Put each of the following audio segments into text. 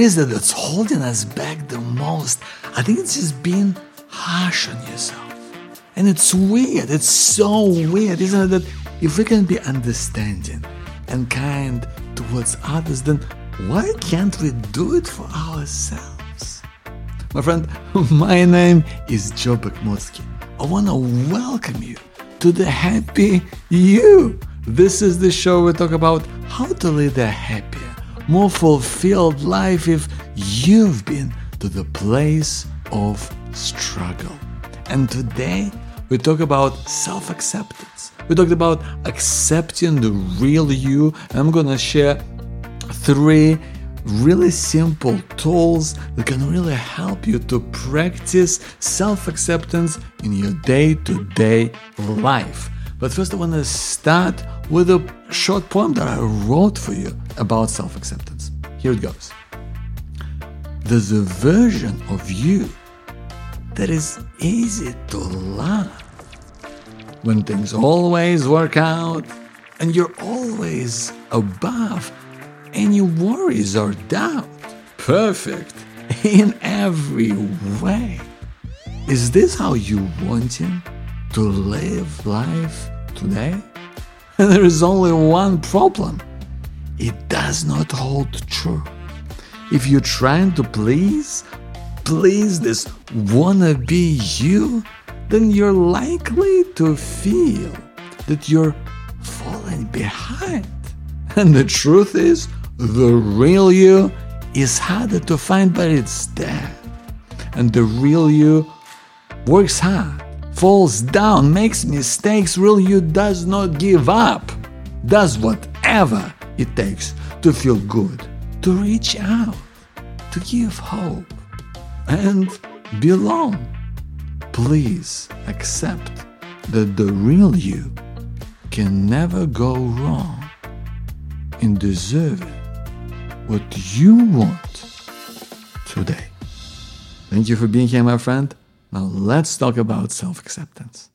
is it that's holding us back the most? I think it's just being harsh on yourself. And it's weird. It's so weird, isn't it? That if we can be understanding and kind towards others, then why can't we do it for ourselves? My friend, my name is Joe Bakhmutsky. I want to welcome you to the Happy You. This is the show we talk about how to lead a happier, more fulfilled life if you've been to the place of struggle. And today we talk about self acceptance. We talked about accepting the real you. I'm gonna share three really simple tools that can really help you to practice self acceptance in your day to day life. But first, I want to start with a short poem that I wrote for you about self acceptance. Here it goes There's a version of you that is easy to love when things always work out and you're always above any worries or doubt. Perfect in every way. Is this how you want him to live life today? There is only one problem it does not hold true. If you're trying to please, please this wannabe you, then you're likely to feel that you're falling behind. And the truth is, the real you is harder to find, but it's there. And the real you works hard, falls down, makes mistakes. Real you does not give up, does whatever it takes to feel good, to reach out, to give hope, and belong. Please accept that the real you can never go wrong in deserving what you want today. Thank you for being here, my friend. Now let's talk about self acceptance.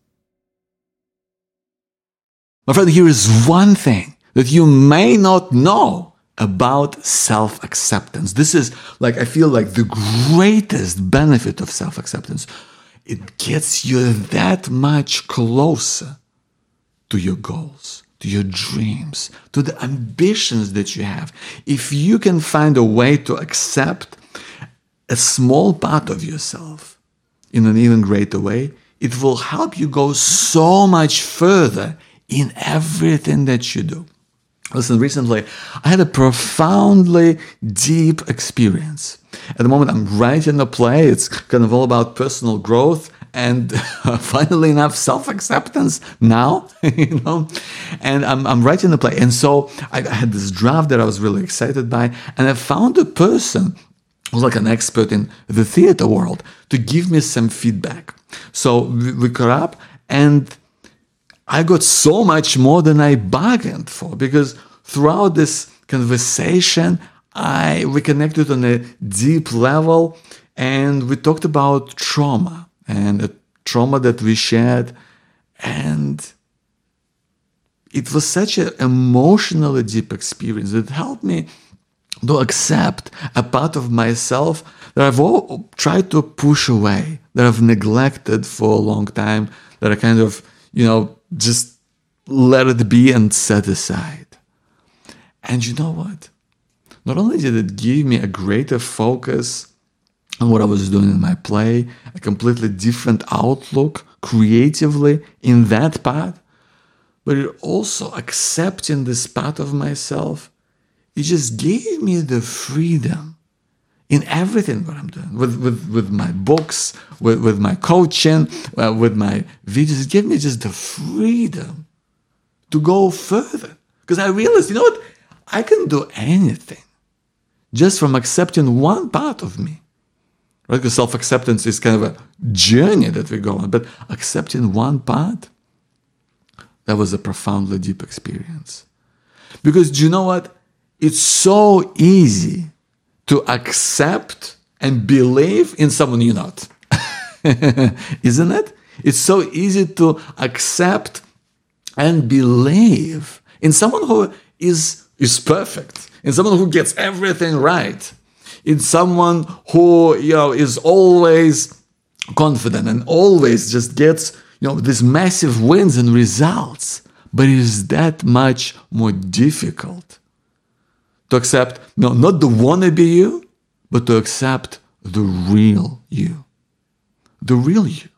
My friend, here is one thing that you may not know about self acceptance. This is like, I feel like the greatest benefit of self acceptance. It gets you that much closer to your goals to your dreams, to the ambitions that you have. If you can find a way to accept a small part of yourself in an even greater way, it will help you go so much further in everything that you do. Listen, recently I had a profoundly deep experience. At the moment, I'm writing a play. It's kind of all about personal growth and finally enough self-acceptance now you know and I'm, I'm writing the play and so I had this draft that i was really excited by and i found a person who's like an expert in the theater world to give me some feedback so we, caught up and i got so much more than i bargained for because throughout this conversation i reconnected on a deep level and we talked about trauma and a trauma that we shared. And it was such an emotionally deep experience that helped me to accept a part of myself that I've all tried to push away, that I've neglected for a long time, that I kind of, you know, just let it be and set aside. And you know what? Not only did it give me a greater focus on what I was doing in my play, a completely different outlook creatively in that part, but it also accepting this part of myself, it just gave me the freedom in everything what I'm doing with, with, with my books, with, with my coaching, uh, with my videos. It gave me just the freedom to go further because I realized, you know what? I can do anything just from accepting one part of me right? Because self acceptance is kind of a journey that we go on, but accepting one part, that was a profoundly deep experience. Because do you know what? It's so easy to accept and believe in someone you're not. Isn't it? It's so easy to accept and believe in someone who is, is perfect, in someone who gets everything right in someone who, you know, is always confident and always just gets, you know, these massive wins and results. But it is that much more difficult to accept, no, not the wannabe you, but to accept the real you. The real you.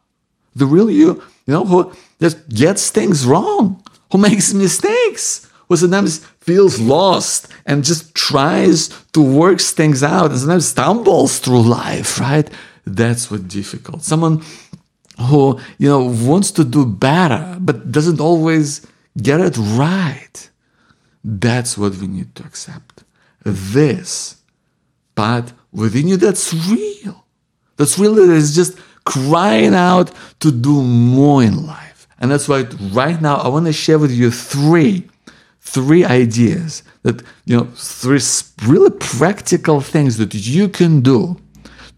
The real you, you know, who just gets things wrong, who makes mistakes, who sometimes feels lost and just tries to work things out and sometimes stumbles through life, right? That's what difficult. Someone who, you know, wants to do better, but doesn't always get it right. That's what we need to accept. This part within you that's real. That's real that is just crying out to do more in life. And that's why right now I want to share with you three, three ideas that, you know, three really practical things that you can do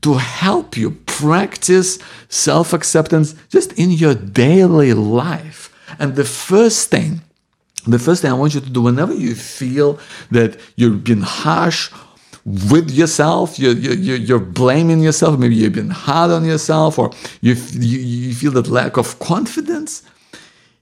to help you practice self acceptance just in your daily life. And the first thing, the first thing I want you to do whenever you feel that you're being harsh with yourself, you're, you're, you're blaming yourself, maybe you've been hard on yourself, or you, you, you feel that lack of confidence.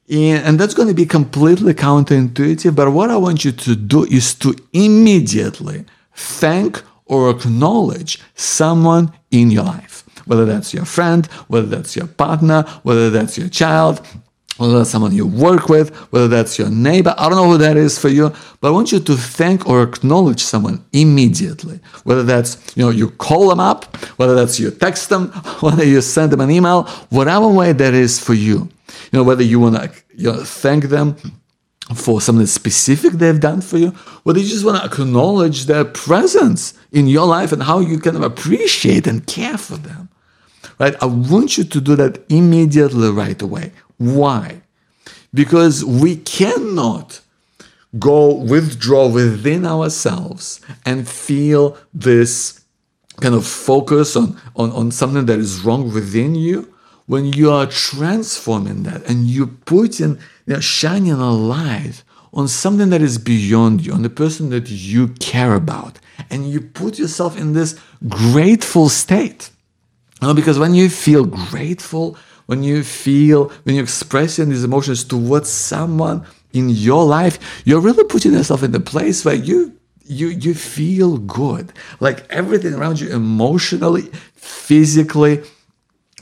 And, and that's going to be completely counterintuitive. But what I want you to do is to immediately thank or acknowledge someone in your life, whether that's your friend, whether that's your partner, whether that's your child, whether that's someone you work with, whether that's your neighbor. I don't know who that is for you, but I want you to thank or acknowledge someone immediately. Whether that's, you know, you call them up, whether that's you text them, whether you send them an email, whatever way that is for you. You know, whether you want to you know, thank them for something specific they've done for you, whether you just want to acknowledge their presence in your life and how you kind of appreciate and care for them. Right? I want you to do that immediately right away. Why? Because we cannot go withdraw within ourselves and feel this kind of focus on, on, on something that is wrong within you when you are transforming that and you putting you know, shining a light on something that is beyond you, on the person that you care about, and you put yourself in this grateful state. You know, because when you feel grateful, when you feel, when you're expressing these emotions towards someone in your life, you're really putting yourself in the place where you you you feel good. Like everything around you emotionally, physically,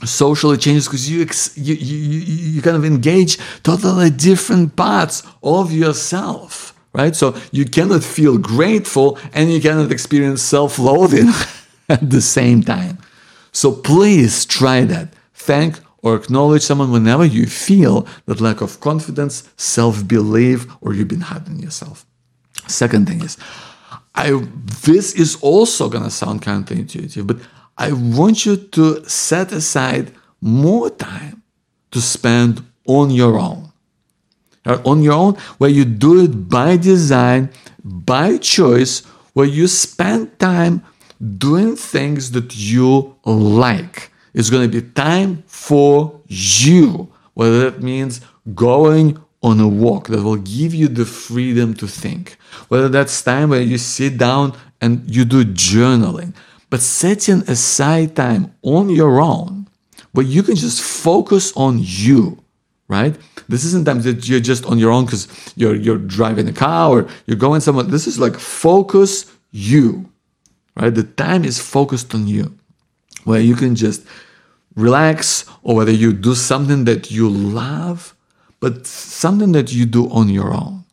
socially changes because you, you, you, you kind of engage totally different parts of yourself, right? So you cannot feel grateful and you cannot experience self loathing at the same time. So please try that. Thank or acknowledge someone whenever you feel that lack of confidence, self belief, or you've been hard on yourself. Second thing is, I, this is also to sound counterintuitive, but I want you to set aside more time to spend on your own. Uh, on your own, where you do it by design, by choice, where you spend time doing things that you like. It's going to be time for you, whether that means going on a walk that will give you the freedom to think, whether that's time where you sit down and you do journaling, but setting aside time on your own where you can just focus on you, right? This isn't time that you're just on your own because you're you're driving a car or you're going somewhere. This is like focus you, right? The time is focused on you, where you can just relax or whether you do something that you love, but something that you do on your own.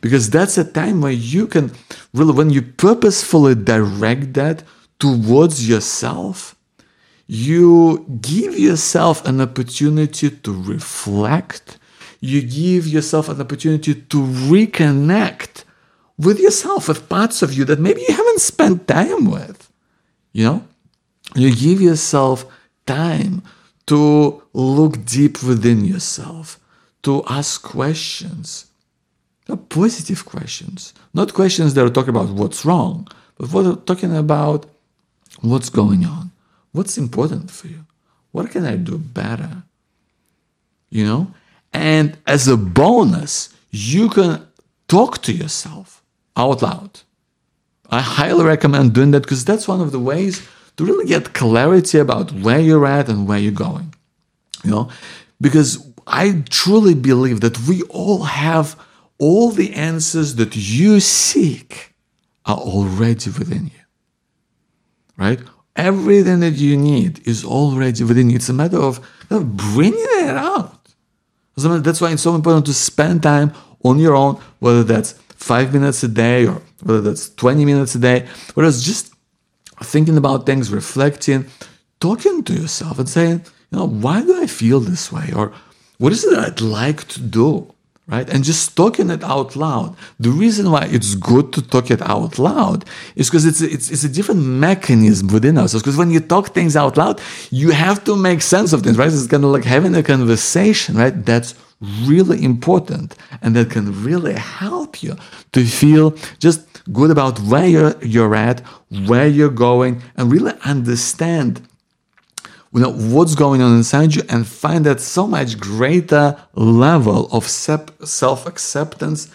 Because that's a time where you can really, when you purposefully direct that towards yourself, you give yourself an opportunity to reflect. You give yourself an opportunity to reconnect with yourself, with parts of you that maybe you haven't spent time with. You know, you give yourself time to look deep within yourself, to ask questions, uh, positive questions, not questions that are talking about what's wrong, but what are talking about What's going on? What's important for you? What can I do better? You know? And as a bonus, you can talk to yourself out loud. I highly recommend doing that because that's one of the ways to really get clarity about where you're at and where you're going. You know, because I truly believe that we all have all the answers that you seek are already within you. Right? Everything that you need is already within you. It's a matter of, bringing it out. That's why it's so important to spend time on your own, whether that's five minutes a day or whether that's 20 minutes a day, whether it's just thinking about things, reflecting, talking to yourself and saying, you know, why do I feel this way? Or what is it that I'd like to do? Right? And just talking it out loud. The reason why it's good to talk it out loud is because it's, it's, it's a different mechanism within us. Because when you talk things out loud, you have to make sense of things, right? It's kind of like having a conversation, right? That's really important and that can really help you to feel just good about where you're, you're at, where you're going, and really understand you know what's going on inside you and find that so much greater level of self-acceptance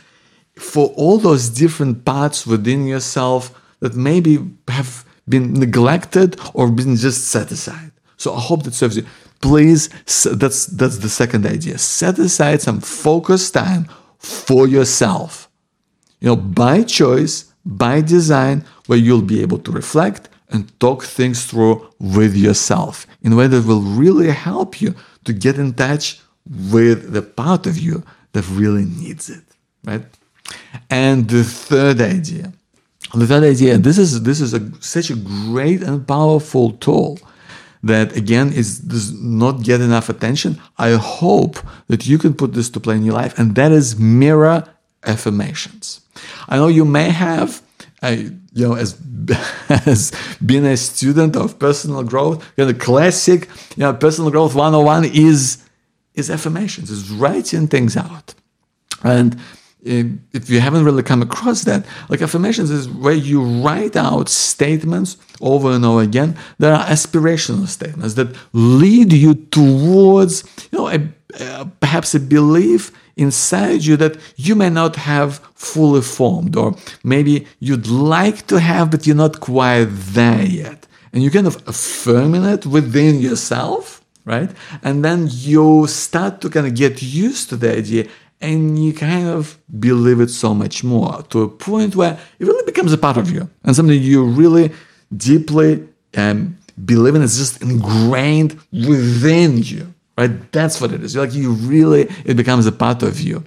for all those different parts within yourself that maybe have been neglected or been just set aside. So i hope that serves you. Please that's that's the second idea. Set aside some focused time for yourself you know by choice by design where you'll be able to reflect and talk things through with yourself in a way that will really help you to get in touch with the part of you that really needs it, right? And the third idea, the third idea, this is this is a, such a great and powerful tool that again is does not get enough attention. I hope that you can put this to play in your life, and that is mirror affirmations. I know you may have you know, as as being a student of personal growth, you know, the classic, you know, personal growth 101 is is affirmations, is writing things out. And if you haven't really come across that, like affirmations is where you write out statements over and over again that are aspirational statements that lead you towards, you know, a, a, perhaps a belief inside you that you may not have fully formed, or maybe you'd like to have, but you're not quite there yet. And you kind of affirming it within yourself, right? And then you start to kind of get used to the idea and you kind of believe it so much more to a point where it really becomes a part of you and something you really deeply um, believe in. It's just ingrained within you right? That's what it is. You're like you really, it becomes a part of you,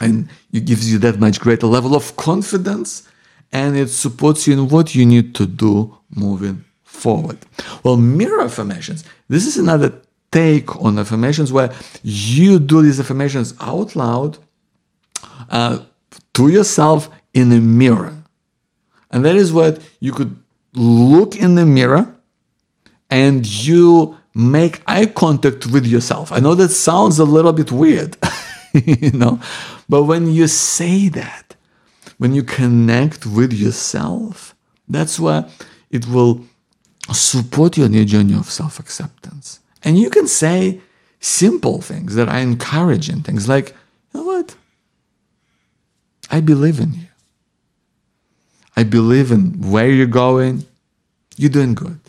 and it gives you that much greater level of confidence, and it supports you in what you need to do moving forward. Well, mirror affirmations. This is another take on affirmations where you do these affirmations out loud uh, to yourself in a mirror, and that is what you could look in the mirror and you make eye contact with yourself. I know that sounds a little bit weird, you know, but when you say that, when you connect with yourself, that's where it will support you on your journey of self acceptance. And you can say simple things that are encouraging, things like, you know what? I believe in you. I believe in where you're going. You're doing good.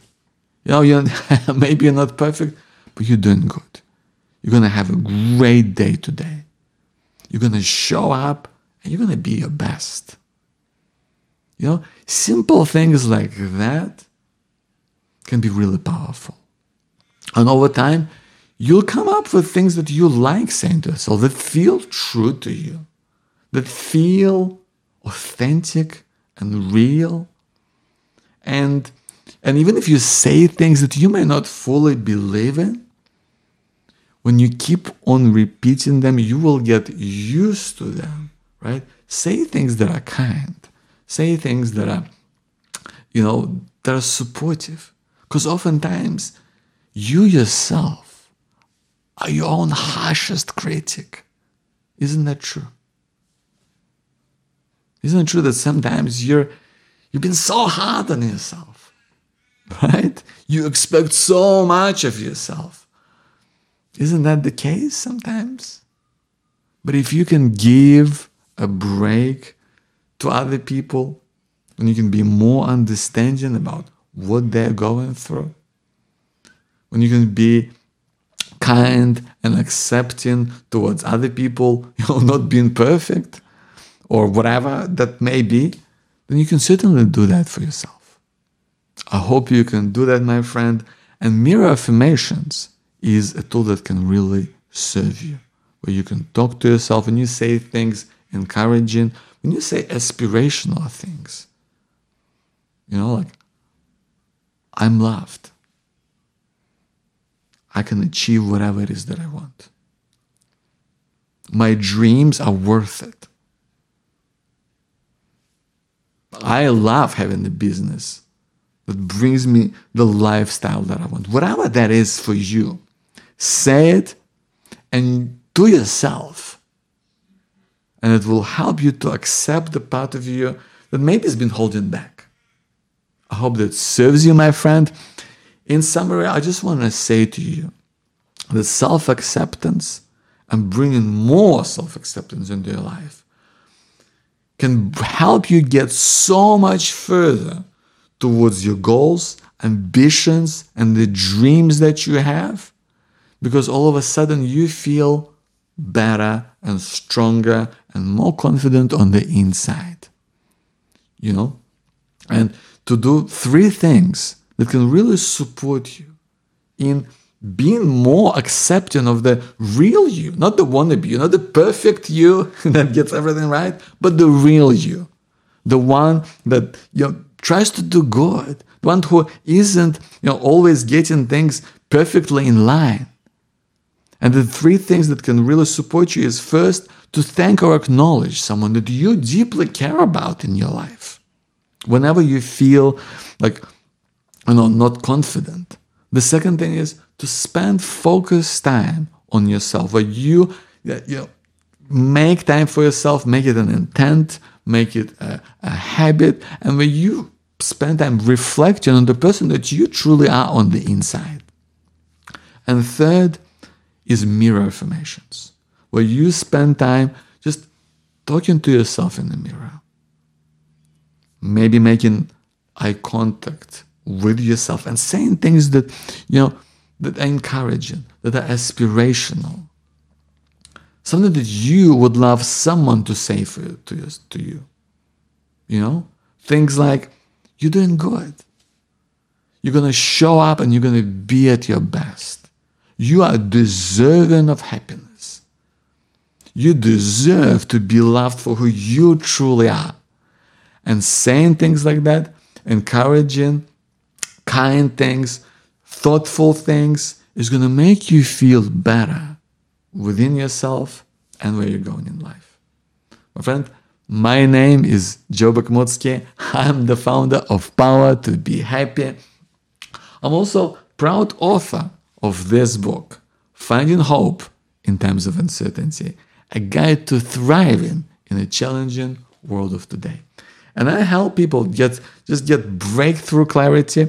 You know, you're, maybe you're not perfect, but you're doing good. You're going to have a great day today. You're going to show up and you're going to be your best. You know, simple things like that can be really powerful. And over time, you'll come up with things that you like saying to yourself that feel true to you, that feel authentic and real. And and even if you say things that you may not fully believe in, when you keep on repeating them, you will get used to them, right? Say things that are kind. Say things that are, you know, that are supportive. Because oftentimes, you yourself are your own harshest critic. Isn't that true? Isn't it true that sometimes you're you've been so hard on yourself? right? You expect so much of yourself. Isn't that the case sometimes? But if you can give a break to other people, and you can be more understanding about what they're going through, when you can be kind and accepting towards other people, you know, not being perfect or whatever that may be, then you can certainly do that for yourself. I hope you can do that, my friend. And mirror affirmations is a tool that can really serve you, where you can talk to yourself and you say things encouraging, when you say aspirational things. You know, like, I'm loved. I can achieve whatever it is that I want. My dreams are worth it. I love having a business that brings me the lifestyle that I want. Whatever that is for you, say it and to yourself. And it will help you to accept the part of you that maybe has been holding back. I hope that serves you, my friend. In summary, I just want to say to you that self acceptance and bringing more self acceptance into your life can help you get so much further towards your goals, ambitions, and the dreams that you have because all of a sudden you feel better and stronger and more confident on the inside. You know? And to do three things that can really support you in being more accepting of the real you, not the wannabe you, not the perfect you that gets everything right, but the real you, the one that you know, tries to do good, one who isn't you know always getting things perfectly in line. And the three things that can really support you is first to thank or acknowledge someone that you deeply care about in your life. Whenever you feel like you know not confident. The second thing is to spend focused time on yourself, where you, you know, make time for yourself, make it an intent, make it a, a habit, and where you spend time reflecting on the person that you truly are on the inside. And third is mirror affirmations, where you spend time just talking to yourself in the mirror, maybe making eye contact with yourself and saying things that you know that are encouraging, that are aspirational. Something that you would love someone to say for, to, to you. You know? Things like, you're doing good. You're going to show up and you're going to be at your best. You are deserving of happiness. You deserve to be loved for who you truly are. And saying things like that, encouraging, kind things, thoughtful things is going to make you feel better within yourself and where you're going in life. My friend, my name is Joe Bakhmutsky. I'm the founder of Power to Be Happy. I'm also proud author of this book, Finding Hope in Times of Uncertainty, a guide to thriving in a challenging world of today. And I help people get just get breakthrough clarity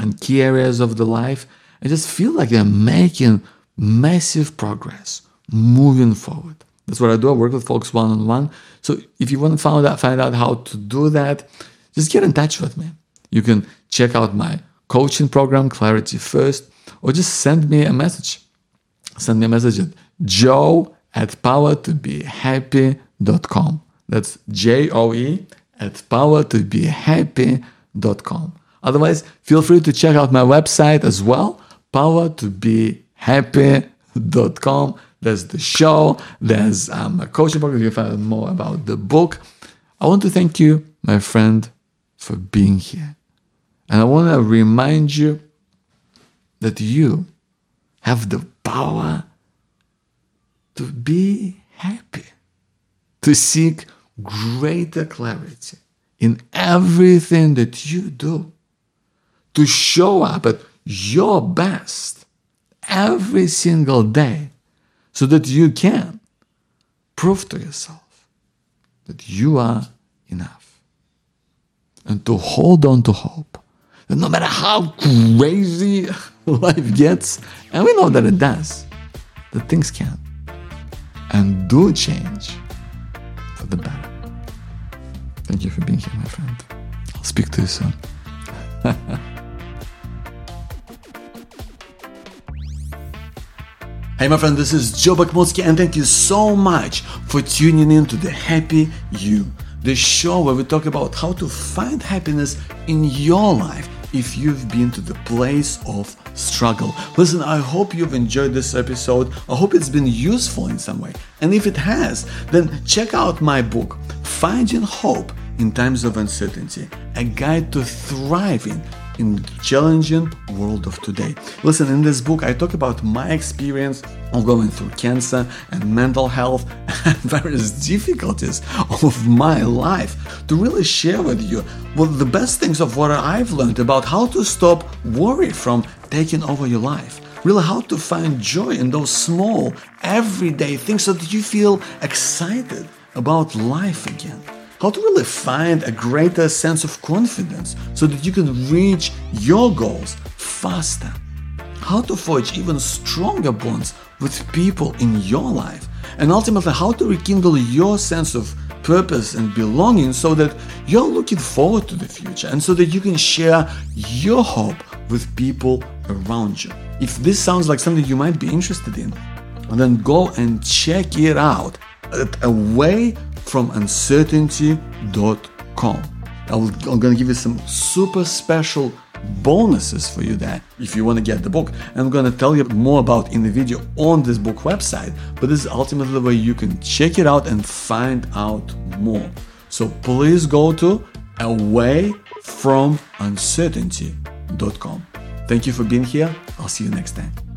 in key areas of the life and just feel like they're making massive progress moving forward. That's what I do. I work with folks one on one. So if you want to find out, find out how to do that, just get in touch with me. You can check out my coaching program, Clarity First, or just send me a message. Send me a message at joe at powertobehappy.com. That's J O E at powertobehappy.com. Otherwise, feel free to check out my website as well, powertobehappy.com. There's the show, there's um, a coaching program. You can find out more about the book. I want to thank you, my friend, for being here. And I want to remind you that you have the power to be happy, to seek greater clarity in everything that you do to show up at your best every single day so that you can prove to yourself that you are enough and to hold on to hope that no matter how crazy life gets, and we know that it does, that things can and do change for the better. Thank you for being here, my friend. I'll speak to you soon. Hey, my friend, this is Joe Bakhmutsky, and thank you so much for tuning in to the Happy You, the show where we talk about how to find happiness in your life if you've been to the place of struggle. Listen, I hope you've enjoyed this episode. I hope it's been useful in some way. And if it has, then check out my book, Finding Hope in Times of Uncertainty, a guide to thriving in the challenging world of today. Listen, in this book, I talk about my experience of going through cancer and mental health and various difficulties of my life to really share with you what the best things of what I've learned about how to stop worry from taking over your life. Really, how to find joy in those small, everyday things so that you feel excited about life again how to really find a greater sense of confidence so that you can reach your goals faster, how to forge even stronger bonds with people in your life, and ultimately how to rekindle your sense of purpose and belonging so that you're looking forward to the future and so that you can share your hope with people around you. If this sounds like something you might be interested in, then go and check it out at Away from uncertainty.com. I'm going to give you some super special bonuses for you there if you want to get the book. And I'm going to tell you more about in the video on this book website, but this is ultimately way you can check it out and find out more. So please go to awayfromuncertainty.com. Thank you for being here. I'll see you next time.